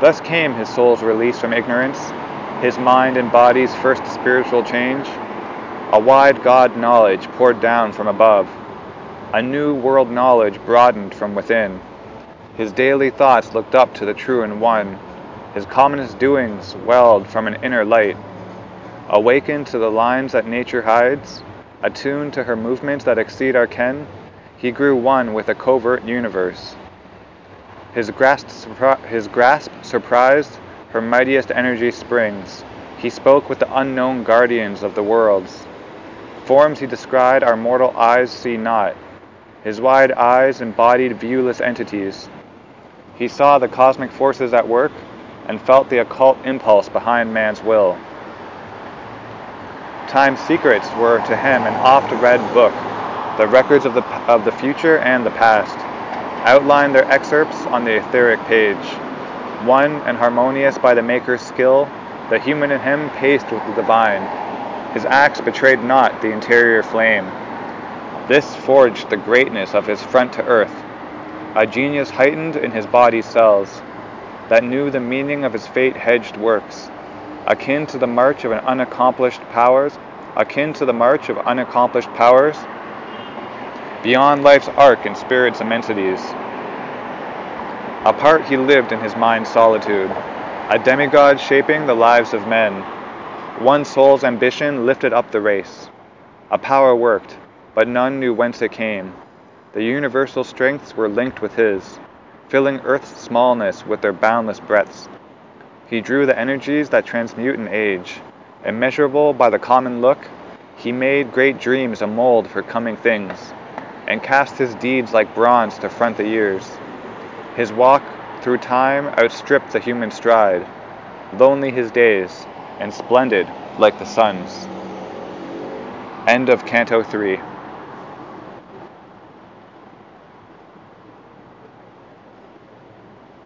Thus came his soul's release from ignorance, his mind and body's first spiritual change. A wide God knowledge poured down from above, a new world knowledge broadened from within. His daily thoughts looked up to the true and one, his commonest doings welled from an inner light. Awakened to the lines that nature hides, attuned to her movements that exceed our ken, he grew one with a covert universe. His grasp, his grasp surprised her mightiest energy springs. He spoke with the unknown guardians of the worlds. Forms he descried our mortal eyes see not. His wide eyes embodied viewless entities. He saw the cosmic forces at work and felt the occult impulse behind man's will. Time's secrets were to him an oft-read book, the records of the, of the future and the past, outlined their excerpts on the etheric page. One and harmonious by the Maker's skill, the human in him paced with the divine. His acts betrayed not the interior flame. This forged the greatness of his front to earth, a genius heightened in his body's cells, that knew the meaning of his fate-hedged works, akin to the march of an unaccomplished powers, akin to the march of unaccomplished powers, beyond life's arc and spirit's immensities. Apart he lived in his mind's solitude, a demigod shaping the lives of men. One soul's ambition lifted up the race. A power worked, but none knew whence it came. The universal strengths were linked with his, filling earth's smallness with their boundless breadths. He drew the energies that transmute in age. Immeasurable by the common look, he made great dreams a mold for coming things, and cast his deeds like bronze to front the years. His walk through time outstripped the human stride, lonely his days, and splendid like the sun's. End of Canto 3.